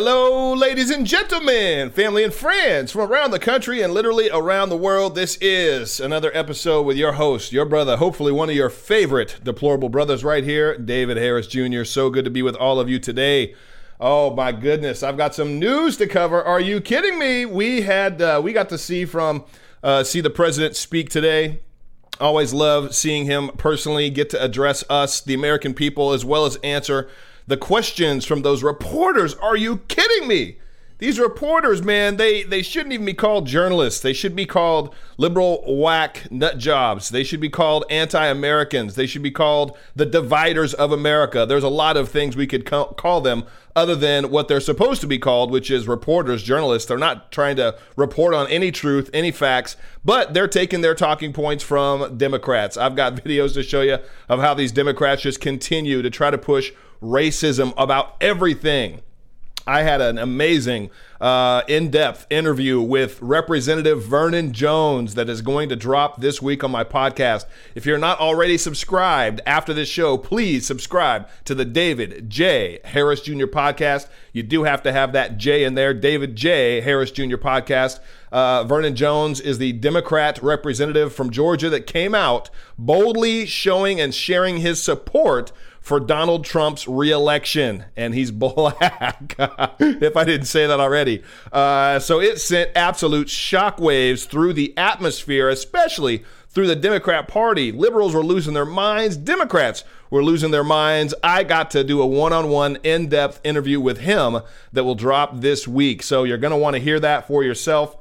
Hello, ladies and gentlemen, family and friends from around the country and literally around the world. This is another episode with your host, your brother, hopefully one of your favorite deplorable brothers right here, David Harris Jr. So good to be with all of you today. Oh my goodness, I've got some news to cover. Are you kidding me? We had uh, we got to see from uh, see the president speak today. Always love seeing him personally get to address us, the American people, as well as answer the questions from those reporters. Are you kidding me? These reporters, man, they, they shouldn't even be called journalists. They should be called liberal whack nut jobs. They should be called anti Americans. They should be called the dividers of America. There's a lot of things we could call them other than what they're supposed to be called, which is reporters, journalists. They're not trying to report on any truth, any facts, but they're taking their talking points from Democrats. I've got videos to show you of how these Democrats just continue to try to push racism about everything. I had an amazing uh, in depth interview with Representative Vernon Jones that is going to drop this week on my podcast. If you're not already subscribed after this show, please subscribe to the David J. Harris Jr. podcast. You do have to have that J in there, David J. Harris Jr. podcast. Uh, Vernon Jones is the Democrat representative from Georgia that came out boldly showing and sharing his support for Donald Trump's reelection, and he's black. if I didn't say that already. Uh, so it sent absolute shockwaves through the atmosphere, especially through the Democrat Party. Liberals were losing their minds, Democrats were losing their minds. I got to do a one on one, in depth interview with him that will drop this week. So you're going to want to hear that for yourself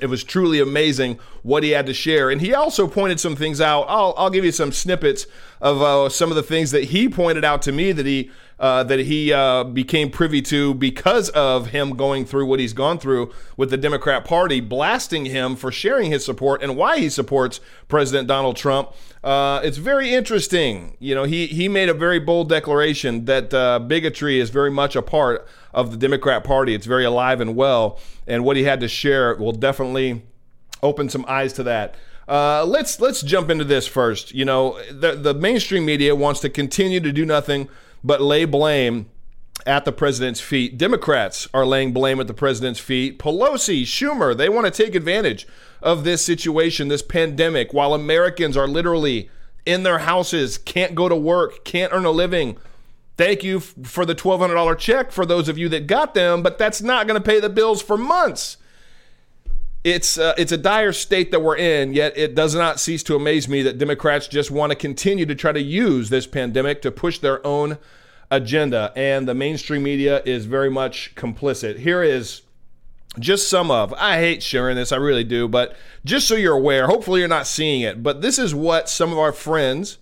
it was truly amazing what he had to share. And he also pointed some things out. I'll, I'll give you some snippets of uh, some of the things that he pointed out to me that he uh, that he uh, became privy to because of him going through what he's gone through with the Democrat Party, blasting him for sharing his support and why he supports President Donald Trump. Uh, it's very interesting. You know, he he made a very bold declaration that uh, bigotry is very much a part of the Democrat Party. It's very alive and well, and what he had to share will definitely open some eyes to that. Uh, let's let's jump into this first. You know, the the mainstream media wants to continue to do nothing but lay blame at the president's feet. Democrats are laying blame at the president's feet. Pelosi, Schumer, they want to take advantage of this situation, this pandemic, while Americans are literally in their houses, can't go to work, can't earn a living. Thank you for the $1,200 check for those of you that got them, but that's not going to pay the bills for months. It's uh, it's a dire state that we're in, yet it does not cease to amaze me that Democrats just want to continue to try to use this pandemic to push their own agenda, and the mainstream media is very much complicit. Here is just some of. I hate sharing this, I really do, but just so you're aware, hopefully you're not seeing it, but this is what some of our friends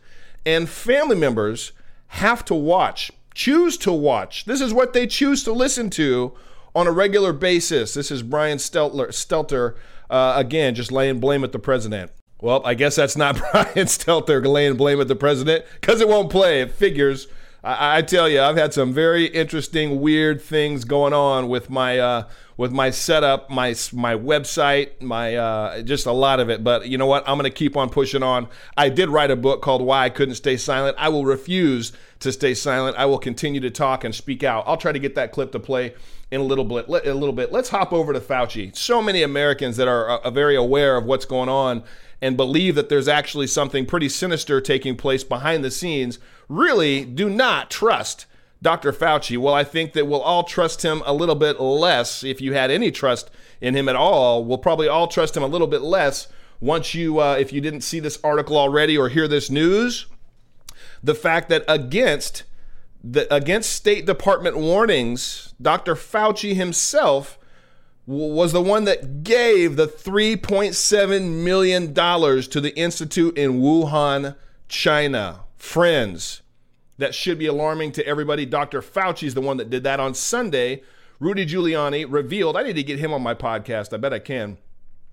and family members have to watch, choose to watch. This is what they choose to listen to on a regular basis. This is Brian Stelter, Stelter uh, again, just laying blame at the president. Well, I guess that's not Brian Stelter laying blame at the president because it won't play. It figures. I, I, tell you, I've had some very interesting, weird things going on with my uh, with my setup, my my website, my uh, just a lot of it. But you know what? I'm going to keep on pushing on. I did write a book called Why I Couldn't Stay Silent. I will refuse to stay silent. I will continue to talk and speak out. I'll try to get that clip to play in a little bit. A little bit. Let's hop over to Fauci. So many Americans that are uh, very aware of what's going on and believe that there's actually something pretty sinister taking place behind the scenes really do not trust Dr. Fauci. Well, I think that we'll all trust him a little bit less if you had any trust in him at all. We'll probably all trust him a little bit less once you, uh, if you didn't see this article already or hear this news, the fact that against the, against State Department warnings, Dr. Fauci himself was the one that gave the 3.7 million dollars to the institute in Wuhan, China. Friends, that should be alarming to everybody. Dr. Fauci is the one that did that on Sunday. Rudy Giuliani revealed, I need to get him on my podcast. I bet I can.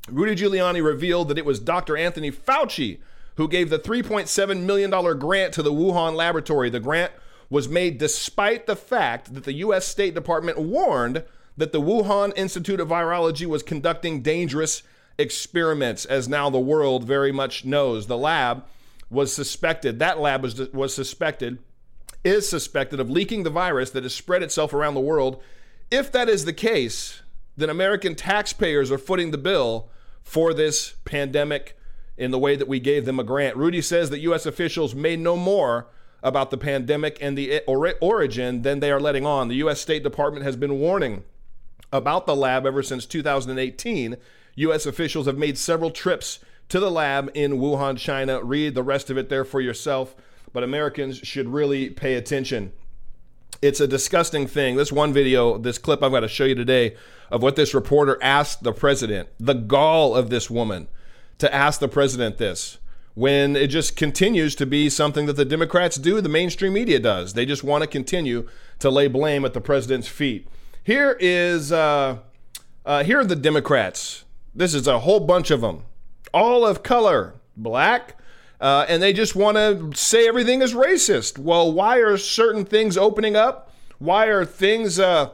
Rudy Giuliani revealed that it was Dr. Anthony Fauci who gave the $3.7 million grant to the Wuhan laboratory. The grant was made despite the fact that the U.S. State Department warned that the Wuhan Institute of Virology was conducting dangerous experiments, as now the world very much knows. The lab was suspected, that lab was, was suspected, is suspected of leaking the virus that has spread itself around the world If that is the case, then American taxpayers are footing the bill for this pandemic in the way that we gave them a grant. Rudy says that U.S. officials may know more about the pandemic and the origin than they are letting on. The U.S. State Department has been warning about the lab ever since 2018. U.S. officials have made several trips to the lab in Wuhan, China. Read the rest of it there for yourself. But Americans should really pay attention. It's a disgusting thing. This one video, this clip I've got to show you today of what this reporter asked the president, the gall of this woman to ask the president this when it just continues to be something that the Democrats do, the mainstream media does. They just want to continue to lay blame at the president's feet. Here is uh, uh, here are the Democrats. This is a whole bunch of them, all of color, black, uh, and they just want to say everything is racist. Well, why are certain things opening up? Why are things uh,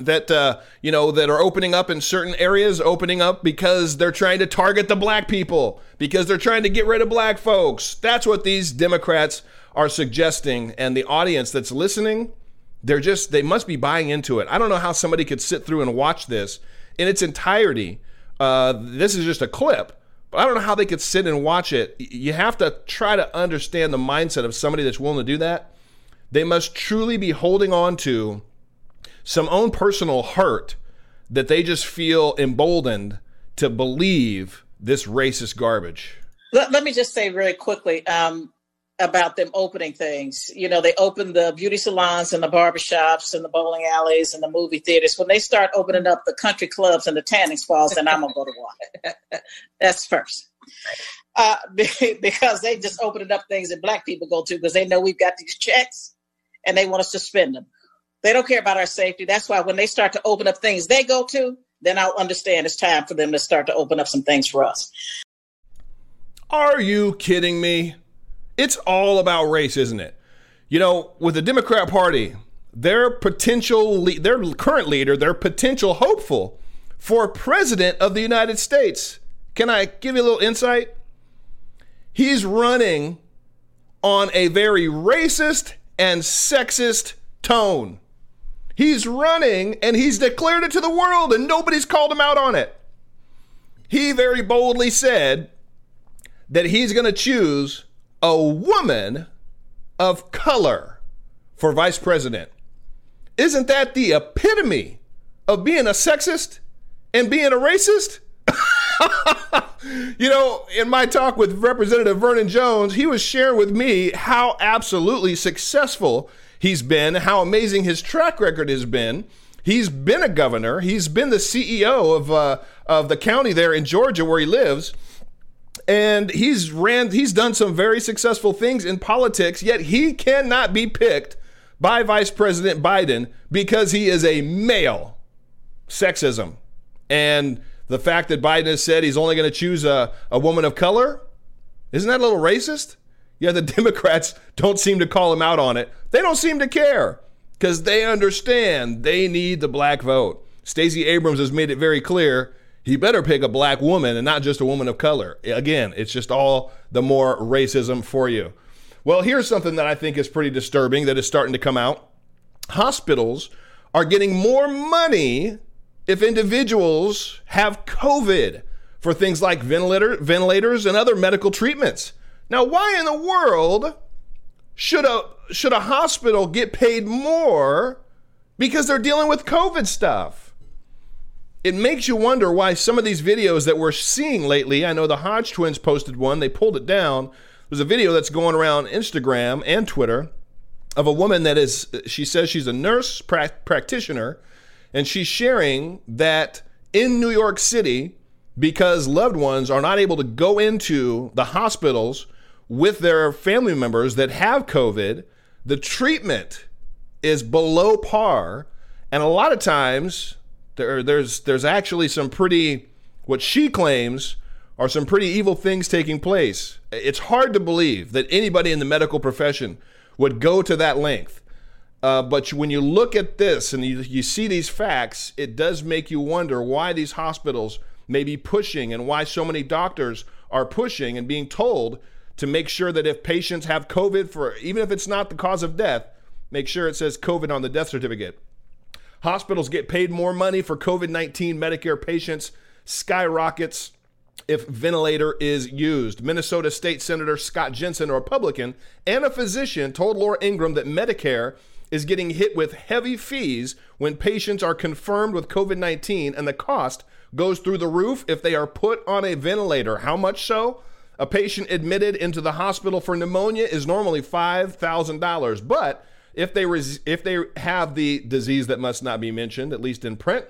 that uh, you know that are opening up in certain areas opening up because they're trying to target the black people because they're trying to get rid of black folks that's what these democrats are suggesting and the audience that's listening they're just they must be buying into it i don't know how somebody could sit through and watch this in its entirety uh, this is just a clip but i don't know how they could sit and watch it you have to try to understand the mindset of somebody that's willing to do that they must truly be holding on to some own personal hurt that they just feel emboldened to believe this racist garbage. Let, let me just say really quickly um, about them opening things. You know, they open the beauty salons and the barbershops and the bowling alleys and the movie theaters. When they start opening up the country clubs and the tanning spas, then I'm to go to one. That's first. Uh, because they just opening up things that black people go to because they know we've got these checks and they want us to spend them. They don't care about our safety. That's why when they start to open up things they go to, then I'll understand it's time for them to start to open up some things for us. Are you kidding me? It's all about race, isn't it? You know, with the Democrat Party, their potential, their current leader, their potential hopeful for president of the United States. Can I give you a little insight? He's running on a very racist and sexist tone. He's running and he's declared it to the world and nobody's called him out on it. He very boldly said that he's going to choose a woman of color for vice president. Isn't that the epitome of being a sexist and being a racist? you know, in my talk with Representative Vernon Jones, he was sharing with me how absolutely successful he's been, how amazing his track record has been. He's been a governor. He's been the CEO of uh, of the county there in Georgia where he lives, and he's ran. He's done some very successful things in politics. Yet he cannot be picked by Vice President Biden because he is a male. Sexism, and the fact that Biden has said he's only going to choose a, a woman of color, isn't that a little racist? Yeah, the Democrats don't seem to call him out on it. They don't seem to care because they understand they need the black vote. Stacey Abrams has made it very clear he better pick a black woman and not just a woman of color. Again, it's just all the more racism for you. Well, here's something that I think is pretty disturbing that is starting to come out. Hospitals are getting more money if individuals have COVID for things like ventilator, ventilators and other medical treatments. Now, why in the world should a should a hospital get paid more because they're dealing with COVID stuff? It makes you wonder why some of these videos that we're seeing lately. I know the Hodge twins posted one; they pulled it down. There's a video that's going around Instagram and Twitter of a woman that is. She says she's a nurse pra- practitioner, and she's sharing that in New York City, because loved ones are not able to go into the hospitals with their family members that have COVID, the treatment is below par. And a lot of times, there, there's, there's actually some pretty, what she claims are some pretty evil things taking place. It's hard to believe that anybody in the medical profession would go to that length. Uh, but when you look at this and you, you see these facts, it does make you wonder why these hospitals may be pushing and why so many doctors are pushing and being told to make sure that if patients have COVID, for even if it's not the cause of death, make sure it says COVID on the death certificate. Hospitals get paid more money for COVID 19 Medicare patients, skyrockets if ventilator is used. Minnesota State Senator Scott Jensen, a Republican and a physician, told Laura Ingraham that Medicare is getting hit with heavy fees when patients are confirmed with COVID 19 and the cost goes through the roof if they are put on a ventilator. How much so? A patient admitted into the hospital for pneumonia is normally $5,000, but if they res- if they have the disease that must not be mentioned, at least in print,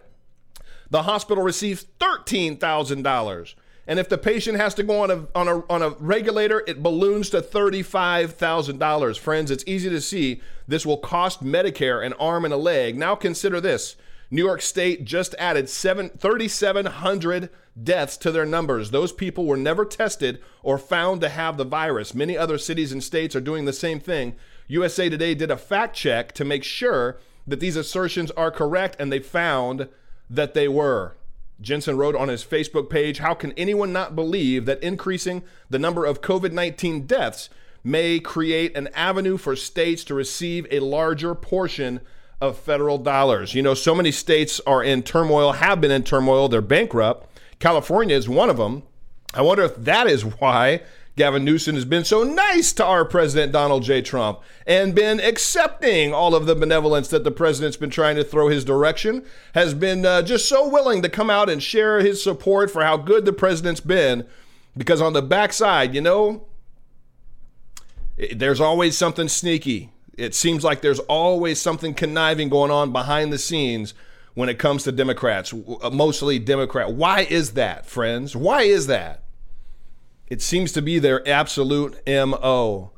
the hospital receives $13,000. And if the patient has to go on a, on a, on a regulator, it balloons to $35,000. Friends, it's easy to see this will cost Medicare an arm and a leg. Now consider this New York State just added 3,700 deaths to their numbers. Those people were never tested or found to have the virus. Many other cities and states are doing the same thing. USA Today did a fact check to make sure that these assertions are correct, and they found that they were. Jensen wrote on his Facebook page How can anyone not believe that increasing the number of COVID 19 deaths may create an avenue for states to receive a larger portion of federal dollars? You know, so many states are in turmoil, have been in turmoil, they're bankrupt. California is one of them. I wonder if that is why Gavin Newsom has been so nice to our president, Donald J. Trump, and been accepting all of the benevolence that the president's been trying to throw his direction, has been uh, just so willing to come out and share his support for how good the president's been. Because on the backside, you know, there's always something sneaky. It seems like there's always something conniving going on behind the scenes when it comes to Democrats, mostly Democrat. Why is that, friends? Why is that? It seems to be their absolute MO.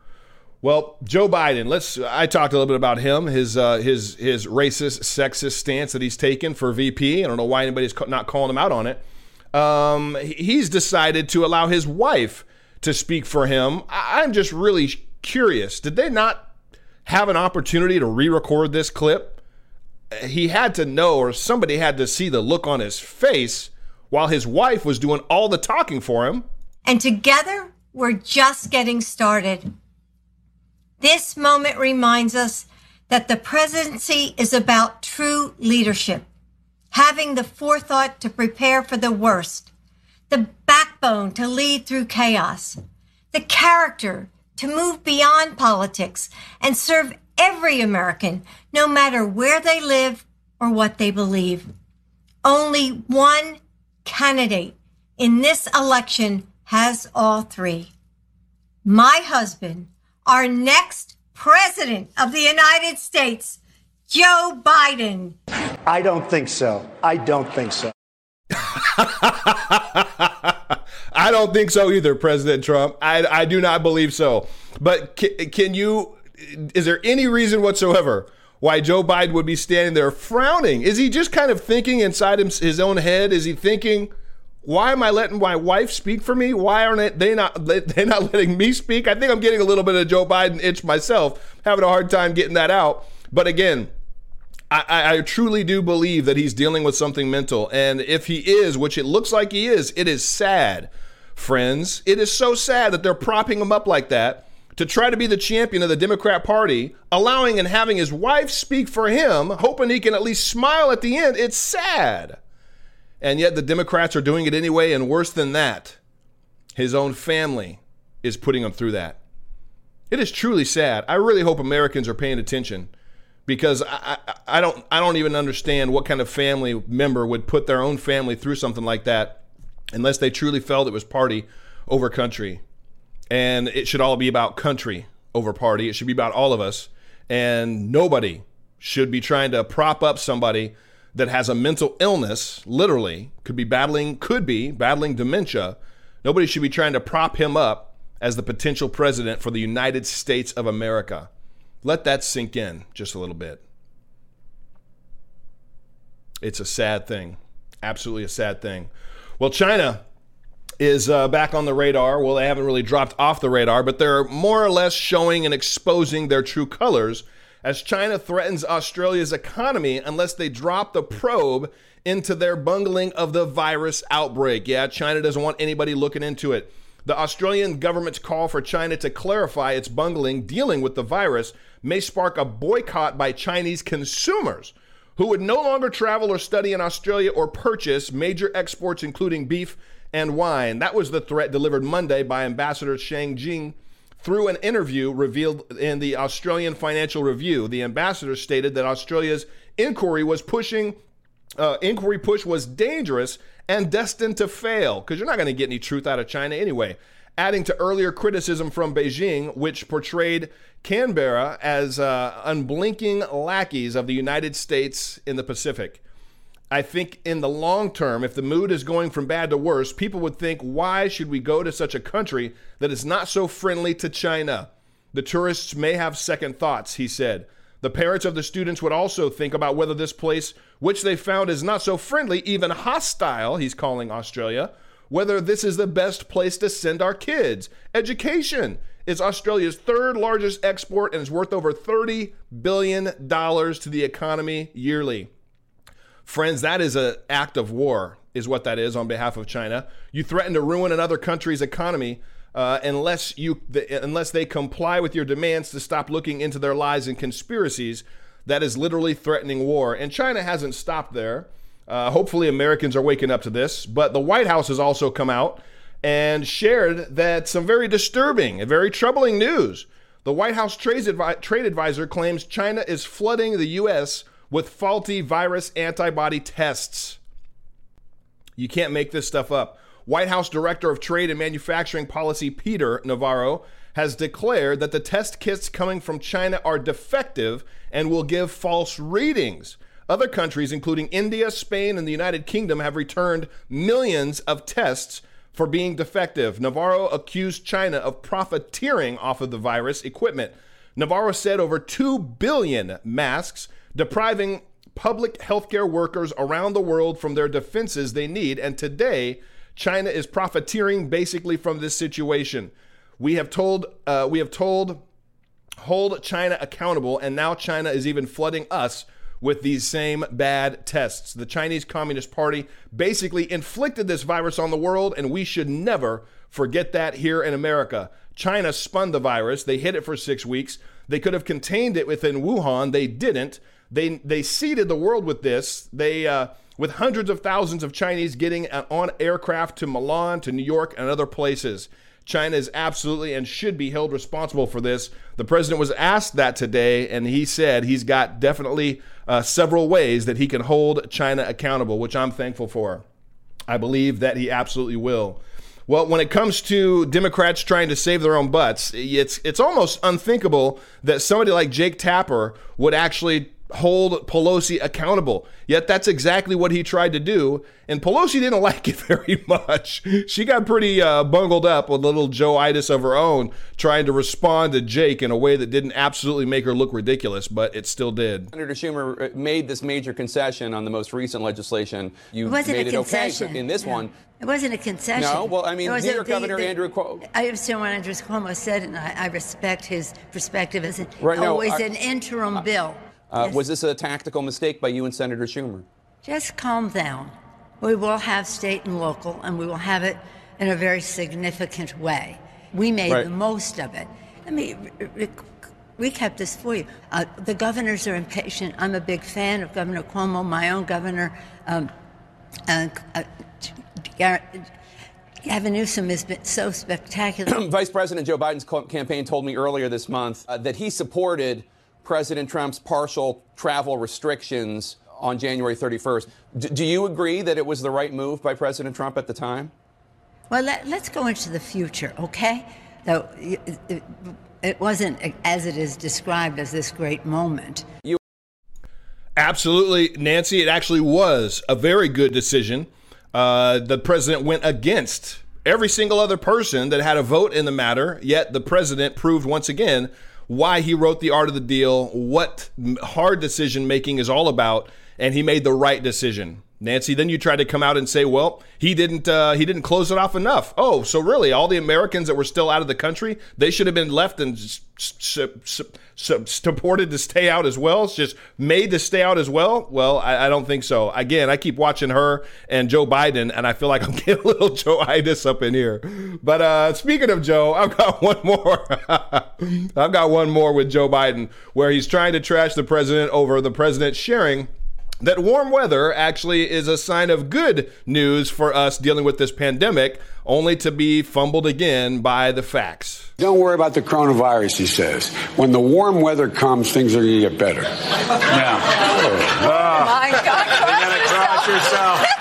Well, Joe Biden. Let's. I talked a little bit about him, his uh, his his racist, sexist stance that he's taken for VP. I don't know why anybody's not calling him out on it. Um, he's decided to allow his wife to speak for him. I'm just really curious. Did they not have an opportunity to re-record this clip? He had to know, or somebody had to see the look on his face while his wife was doing all the talking for him. And together, we're just getting started. This moment reminds us that the presidency is about true leadership, having the forethought to prepare for the worst, the backbone to lead through chaos, the character to move beyond politics and serve every American, no matter where they live or what they believe. Only one candidate in this election has all three. My husband, our next president of the United States, Joe Biden. I don't think so. I don't think so. I don't think so either, President Trump. I, I do not believe so. But can, can you, is there any reason whatsoever why Joe Biden would be standing there frowning? Is he just kind of thinking inside his own head? Is he thinking, why am I letting my wife speak for me? Why aren't they not they not letting me speak? I think I'm getting a little bit of Joe Biden itch myself, having a hard time getting that out. But again, I, I, truly do believe that he's dealing with something mental. And if he is, which it looks like he is, it is sad, friends. It is so sad that they're propping him up like that to try to be the champion of the Democrat Party, allowing and having his wife speak for him, hoping he can at least smile at the end. It's sad. And yet the Democrats are doing it anyway. And worse than that, his own family is putting him through that. It is truly sad. I really hope Americans are paying attention because I, I, I, don't I don't even understand what kind of family member would put their own family through something like that unless they truly felt it was party over country. And it should all be about country over party. It should be about all of us. And nobody should be trying to prop up somebody that has a mental illness, literally, could be battling, could be battling dementia, nobody should be trying to prop him up as the potential president for the United States of America. Let that sink in just a little bit. It's a sad thing. Absolutely a sad thing. Well, China is uh, back on the radar. Well, they haven't really dropped off the radar, but they're more or less showing and exposing their true colors as China threatens Australia's economy unless they drop the probe into their bungling of the virus outbreak. Yeah, China doesn't want anybody looking into it. The Australian government's call for China to clarify its bungling dealing with the virus may spark a boycott by Chinese consumers, who would no longer travel or study in Australia or purchase major exports, including beef and wine. That was the threat delivered Monday by Ambassador Shang Jing through an interview revealed in the Australian Financial Review. The ambassador stated that Australia's inquiry was pushing uh, inquiry push was dangerous and destined to fail because you're not going to get any truth out of China anyway. Adding to earlier criticism from Beijing, which portrayed Canberra as uh, unblinking lackeys of the United States in the Pacific. I think in the long term, if the mood is going from bad to worse, people would think, why should we go to such a country that is not so friendly to China? The tourists may have second thoughts, he said. The parents of the students would also think about whether this place, which they found is not so friendly, even hostile, he's calling Australia, whether this is the best place to send our kids. Education is Australia's third largest export and is worth over $30 billion to the economy yearly. Friends, that is an act of war, is what that is on behalf of China. You threaten to ruin another country's economy uh, unless you the, unless they comply with your demands to stop looking into their lies and conspiracies. That is literally threatening war, and China hasn't stopped there. Uh, hopefully, Americans are waking up to this. But the White House has also come out and shared that some very disturbing and very troubling news. The White House trade, advi- trade advisor claims China is flooding the U.S. with faulty virus antibody tests. You can't make this stuff up. White House Director of Trade and Manufacturing Policy Peter Navarro has declared that the test kits coming from China are defective and will give false readings. Other countries, including India, Spain, and the United Kingdom, have returned millions of tests for being defective. Navarro accused China of profiteering off of the virus equipment. Navarro said over 2 billion masks, depriving public healthcare workers around the world from their defenses they need. And today, China is profiteering basically from this situation. We have told uh, we have told hold China accountable, and now China is even flooding us with these same bad tests. The Chinese Communist Party basically inflicted this virus on the world, and we should never forget that here in America. China spun the virus. They hid it for six weeks. They could have contained it within Wuhan. They didn't. They they seeded the world with this. They uh, with hundreds of thousands of Chinese getting on aircraft to Milan, to New York, and other places. China is absolutely and should be held responsible for this. The president was asked that today, and he said he's got definitely uh, several ways that he can hold China accountable, which I'm thankful for. I believe that he absolutely will. Well, when it comes to Democrats trying to save their own butts, it's it's almost unthinkable that somebody like Jake Tapper would actually hold Pelosi accountable. Yet that's exactly what he tried to do. And Pelosi didn't like it very much. She got pretty uh, bungled up with little Joe Itis of her own, trying to respond to Jake in a way that didn't absolutely make her look ridiculous, but it still did. Senator Schumer uh, made this major concession on the most recent legislation. You it wasn't made a it concession. okay in this no. one. It wasn't a concession. No, well, I mean, It was New a- York Governor Andrew Cuomo- I understand what Andrew Cuomo said, and I, I respect his perspective as an, Right, no, always I- an interim bill. Uh, Yes. Was this a tactical mistake by you and Senator Schumer? Just calm down. We will have state and local, and we will have it in a very significant way. We made Right. the most of it. Let me re- re- recap this for you. Uh, the governors are impatient. I'm a big fan of Governor Cuomo, my own governor. Um, uh, uh, Gar- Gavin Newsom has been so spectacular. Vice President Joe Biden's campaign told me earlier this month uh, that he supported President Trump's partial travel restrictions on January 31st. D- do you agree that it was the right move by President Trump at the time? Well, let, us go into the future, okay? Though it, it, it wasn't as it is described as this great moment. You- Absolutely, Nancy. It actually was a very good decision. Uh, the president went against every single other person that had a vote in the matter, yet the president proved once again why he wrote the art of the deal, what hard decision making is all about, and he made the right decision. Nancy, then you tried to come out and say, "Well, he didn't. Uh, he didn't close it off enough." Oh, so really, all the Americans that were still out of the country, they should have been left and supported to stay out as well. It's just made to stay out as well. Well, I, I don't think so. Again, I keep watching her and Joe Biden, and I feel like I'm getting a little Joe Itis up in here. But uh, speaking of Joe, I've got one more. I've got one more with Joe Biden, where he's trying to trash the president over the president sharing that warm weather actually is a sign of good news for us dealing with this pandemic, only to be fumbled again by the facts. Don't worry about the coronavirus, he says. When the warm weather comes, things are going to get better. Now, oh, oh my God. You're going to cross yourself.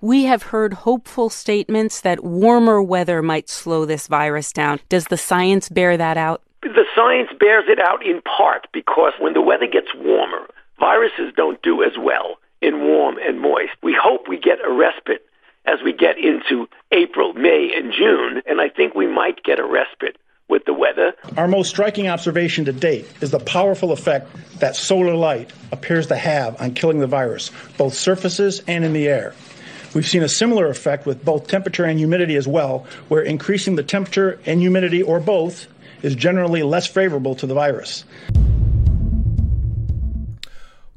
We have heard hopeful statements that warmer weather might slow this virus down. Does the science bear that out? The science bears it out in part because when the weather gets warmer, viruses don't do as well in warm and moist. We hope we get a respite as we get into April, May, and June, and I think we might get a respite with the weather. Our most striking observation to date is the powerful effect that solar light appears to have on killing the virus, both surfaces and in the air. We've seen a similar effect with both temperature and humidity as well, where increasing the temperature and humidity or both is generally less favorable to the virus.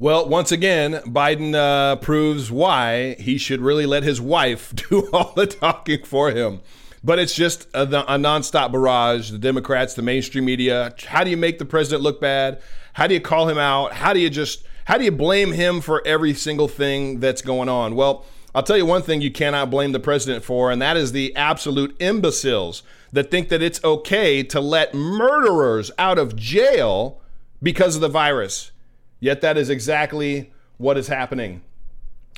Well, once again, Biden uh, proves why he should really let his wife do all the talking for him. But it's just a, a nonstop barrage. The Democrats, the mainstream media. How do you make the president look bad? How do you call him out? How do you just how do you blame him for every single thing that's going on? Well, I'll tell you one thing you cannot blame the president for, and that is the absolute imbeciles that think that it's okay to let murderers out of jail because of the virus. Yet that is exactly what is happening.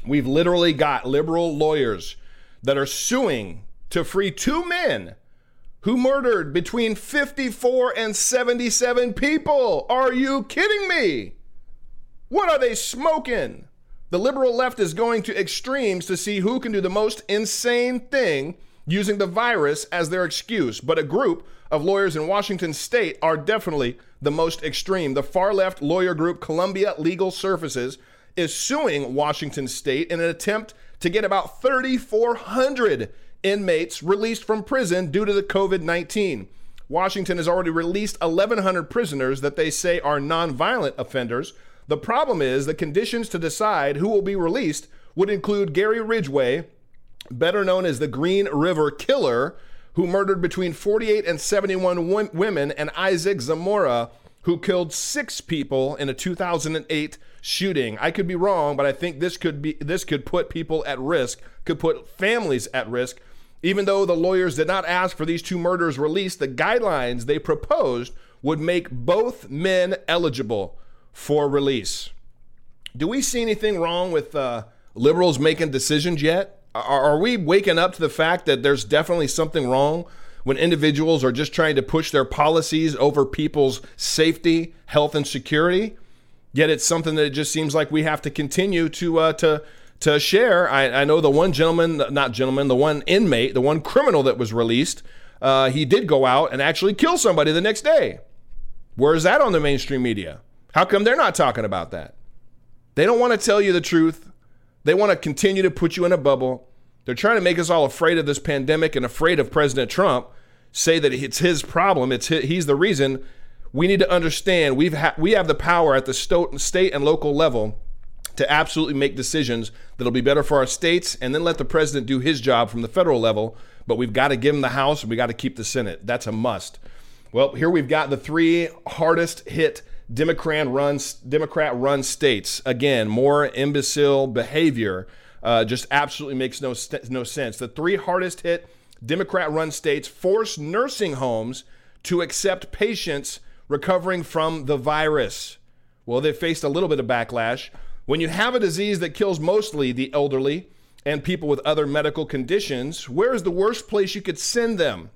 We've literally got liberal lawyers that are suing to free two men who murdered between 54 and 77 people. Are you kidding me? What are they smoking? The liberal left is going to extremes to see who can do the most insane thing using the virus as their excuse. But a group of lawyers in Washington state are definitely the most extreme. The far left lawyer group Columbia Legal Services is suing Washington state in an attempt to get about 3,400 inmates released from prison due to the COVID 19. Washington has already released 1,100 prisoners that they say are nonviolent offenders. The problem is the conditions to decide who will be released would include Gary Ridgway, better known as the Green River Killer, who murdered between 48 and 71 women, and Isaac Zamora, who killed six people in a 2008 shooting. I could be wrong, but I think this could be this could put people at risk, could put families at risk. Even though the lawyers did not ask for these two murders released, the guidelines they proposed would make both men eligible for release. Do we see anything wrong with uh, liberals making decisions yet? Are, we waking up to the fact that there's definitely something wrong when individuals are just trying to push their policies over people's safety, health, and security? Yet it's something that it just seems like we have to continue to uh, to to share. I, I, know the one gentleman, not gentleman, the one inmate, the one criminal that was released, uh, he did go out and actually kill somebody the next day. Where is that on the mainstream media? How come they're not talking about that? They don't want to tell you the truth. They want to continue to put you in a bubble. They're trying to make us all afraid of this pandemic and afraid of President Trump. Say that it's his problem. It's his, he's the reason. We need to understand we've ha- we have the power at the sto- state and local level to absolutely make decisions that'll be better for our states, and then let the president do his job from the federal level. But we've got to give him the House, and we got to keep the Senate. That's a must. Well, here we've got the three hardest hit Democrat run Democrat run states. Again, more imbecile behavior uh, just absolutely makes no no sense. The three hardest hit Democrat run states force nursing homes to accept patients recovering from the virus. Well, they faced a little bit of backlash. When you have a disease that kills mostly the elderly and people with other medical conditions, where is the worst place you could send them?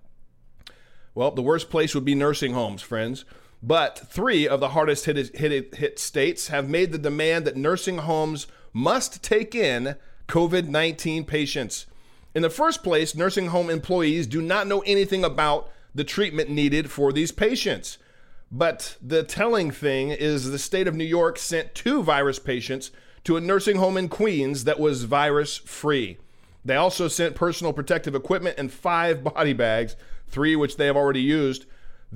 Well, the worst place would be nursing homes, friends. But three of the hardest hit, hit, hit states have made the demand that nursing homes must take in COVID 19 patients. In the first place, nursing home employees do not know anything about the treatment needed for these patients. But the telling thing is the state of New York sent two virus patients to a nursing home in Queens that was virus free. They also sent personal protective equipment and five body bags, three which they have already used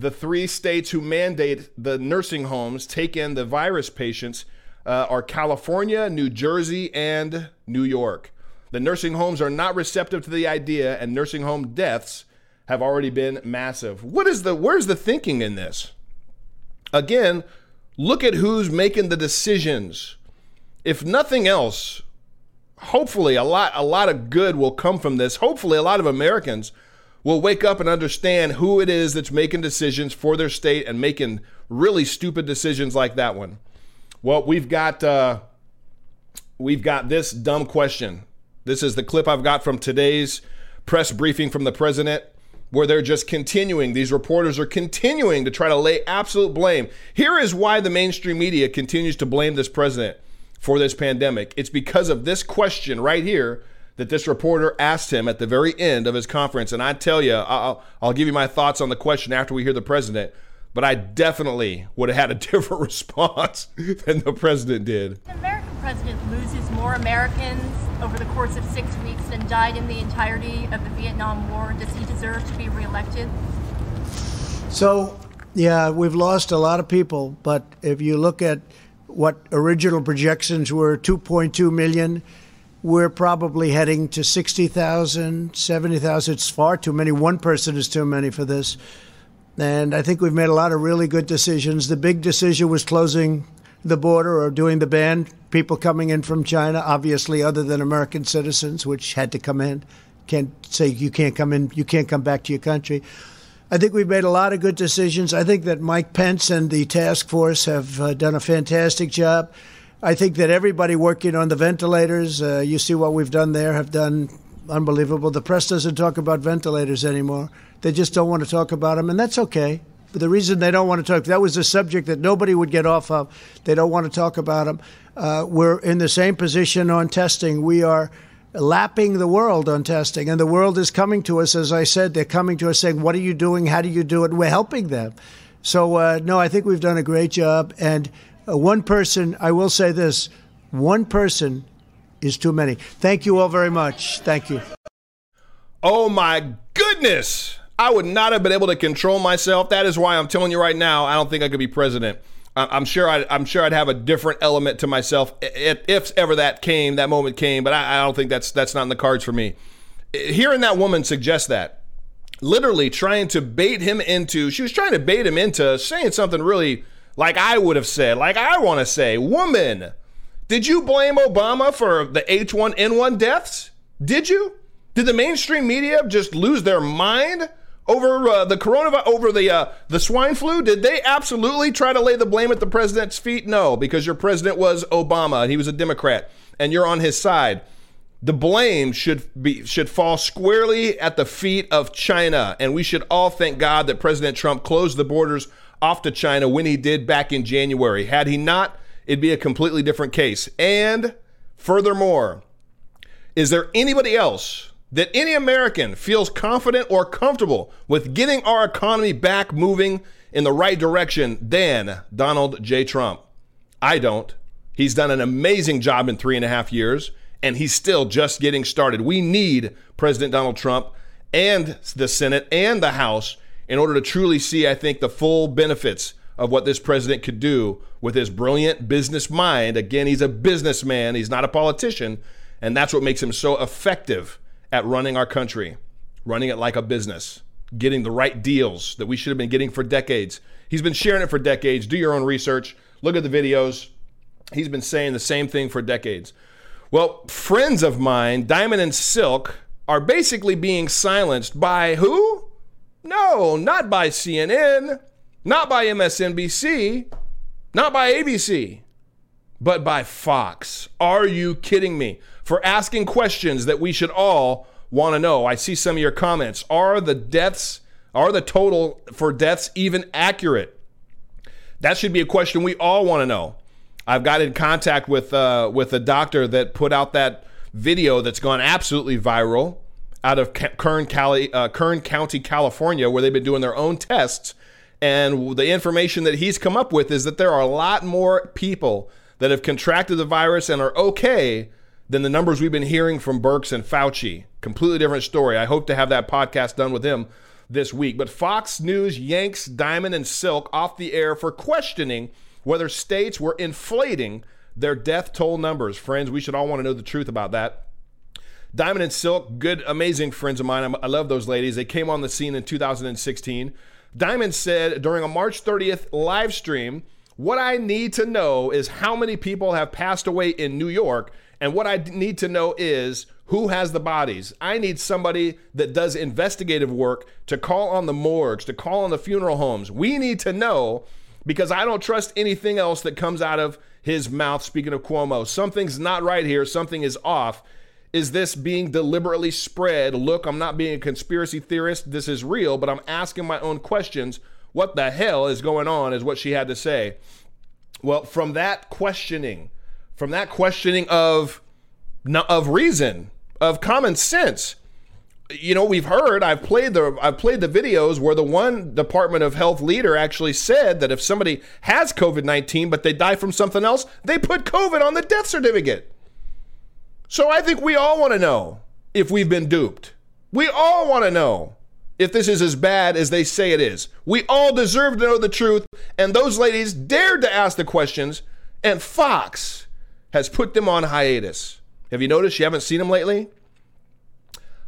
the three states who mandate the nursing homes take in the virus patients uh, are California, New Jersey, and New York. The nursing homes are not receptive to the idea, and nursing home deaths have already been massive. What is the where's the thinking in this? Again, look at who's making the decisions. if nothing else, hopefully a lot a lot of good will come from this. Hopefully a lot of Americans will wake up and understand who it is that's making decisions for their state and making really stupid decisions like that one. Well, we've got uh, we've got this dumb question. This is the clip I've got from today's press briefing from the president where they're just continuing, these reporters are continuing to try to lay absolute blame. Here is why the mainstream media continues to blame this president for this pandemic. It's because of this question right here that this reporter asked him at the very end of his conference. And I tell you, I'll, I'll give you my thoughts on the question after we hear the president. But I definitely would have had a different response than the president did. The American president loses more Americans over the course of six weeks than died in the entirety of the Vietnam War. Does he deserve to be reelected? So, yeah, we've lost a lot of people. But if you look at what original projections were 2.2 million, we're probably heading to 60,000, 70,000. It's far too many. One person is too many for this. And I think we've made a lot of really good decisions. The big decision was closing the border or doing the ban, people coming in from China, obviously, other than American citizens, which had to come in. Can't say you can't come in, you can't come back to your country. I think we've made a lot of good decisions. I think that Mike Pence and the task force have uh, done a fantastic job. I think that everybody working on the ventilators, uh, you see what we've done there, have done unbelievable. The press doesn't talk about ventilators anymore. They just don't want to talk about them, and that's okay. But the reason they don't want to talk, that was a subject that nobody would get off of. They don't want to talk about them. Uh, we're in the same position on testing. We are lapping the world on testing, and the world is coming to us. As I said, they're coming to us saying, "What are you doing? How do you do it?" We're helping them. So uh, no, I think we've done a great job. And uh, one person, I will say this: one person is too many. Thank you all very much. Thank you. Oh my goodness! I would not have been able to control myself. That is why I'm telling you right now, I don't think I could be president. I'm sure I'd, I'm sure I'd have a different element to myself if ever that came, that moment came. But I, I don't think that's that's not in the cards for me. Hearing that woman suggest that, literally trying to bait him into, she was trying to bait him into saying something really like I would have said, like I want to say, woman, did you blame Obama for the H1N1 deaths? Did you? Did the mainstream media just lose their mind over uh, the coronavirus, over the uh, the swine flu? Did they absolutely try to lay the blame at the president's feet? No, because your president was Obama he was a Democrat, and you're on his side. The blame should be should fall squarely at the feet of China, and we should all thank God that President Trump closed the borders off to China when he did back in January. Had he not, it'd be a completely different case. And furthermore, is there anybody else that any American feels confident or comfortable with getting our economy back moving in the right direction than Donald J. Trump. I don't. He's done an amazing job in three and a half years, and he's still just getting started. We need President Donald Trump and the Senate and the House in order to truly see, I think, the full benefits of what this president could do with his brilliant business mind. Again, he's a businessman, he's not a politician, and that's what makes him so effective at running our country, running it like a business, getting the right deals that we should have been getting for decades. He's been sharing it for decades. Do your own research, look at the videos. He's been saying the same thing for decades. Well, friends of mine, Diamond and Silk, are basically being silenced by who? No, not by CNN, not by MSNBC, not by ABC, but by Fox. Are you kidding me? for asking questions that we should all want to know. I see some of your comments. Are the deaths, are the total for deaths even accurate? That should be a question we all want to know. I've got in contact with uh, with a doctor that put out that video that's gone absolutely viral out of Kern, Cali, uh, Kern County, California, where they've been doing their own tests. And the information that he's come up with is that there are a lot more people that have contracted the virus and are okay than the numbers we've been hearing from Birx and Fauci. Completely different story. I hope to have that podcast done with him this week. But Fox News yanks Diamond and Silk off the air for questioning whether states were inflating their death toll numbers. Friends, we should all want to know the truth about that. Diamond and Silk, good, amazing friends of mine. I love those ladies. They came on the scene in 2016. Diamond said during a March 30th live stream What I need to know is how many people have passed away in New York. And what I need to know is who has the bodies. I need somebody that does investigative work to call on the morgues, to call on the funeral homes. We need to know because I don't trust anything else that comes out of his mouth. Speaking of Cuomo, something's not right here, something is off. Is this being deliberately spread? Look, I'm not being a conspiracy theorist. This is real, but I'm asking my own questions. What the hell is going on? Is what she had to say. Well, from that questioning, from that questioning of of reason, of common sense, you know, we've heard. I've played the I've played the videos where the one Department of Health leader actually said that if somebody has COVID nineteen but they die from something else, they put COVID on the death certificate. So I think we all want to know if we've been duped. We all want to know if this is as bad as they say it is. We all deserve to know the truth, and those ladies dared to ask the questions, and Fox has put them on hiatus. Have you noticed you haven't seen them lately?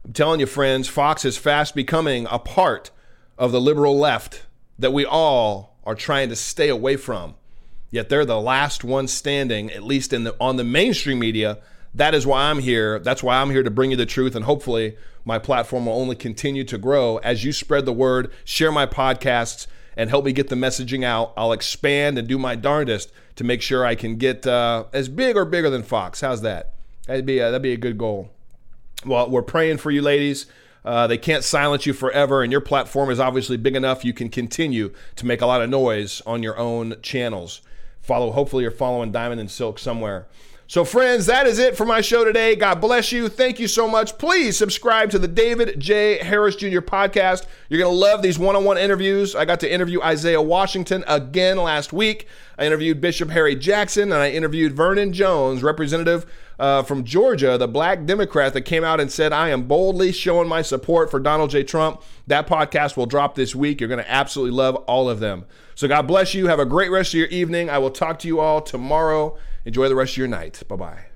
I'm telling you, friends, Fox is fast becoming a part of the liberal left that we all are trying to stay away from. Yet they're the last one standing, at least in the on the mainstream media, that is why I'm here. That's why I'm here to bring you the truth. And hopefully, my platform will only continue to grow as you spread the word, share my podcasts, and help me get the messaging out. I'll expand and do my darndest to make sure I can get uh, as big or bigger than Fox. How's that? That'd be a, that'd be a good goal. Well, we're praying for you, ladies. Uh, they can't silence you forever, and your platform is obviously big enough you can continue to make a lot of noise on your own channels. Follow, hopefully, you're following Diamond and Silk somewhere. So, friends, that is it for my show today. God bless you. Thank you so much. Please subscribe to the David J. Harris Jr. podcast. You're going to love these one on one interviews. I got to interview Isaiah Washington again last week. I interviewed Bishop Harry Jackson and I interviewed Vernon Jones, representative uh, from Georgia, the black Democrat that came out and said, I am boldly showing my support for Donald J. Trump. That podcast will drop this week. You're going to absolutely love all of them. So, God bless you. Have a great rest of your evening. I will talk to you all tomorrow. Enjoy the rest of your night. Bye bye.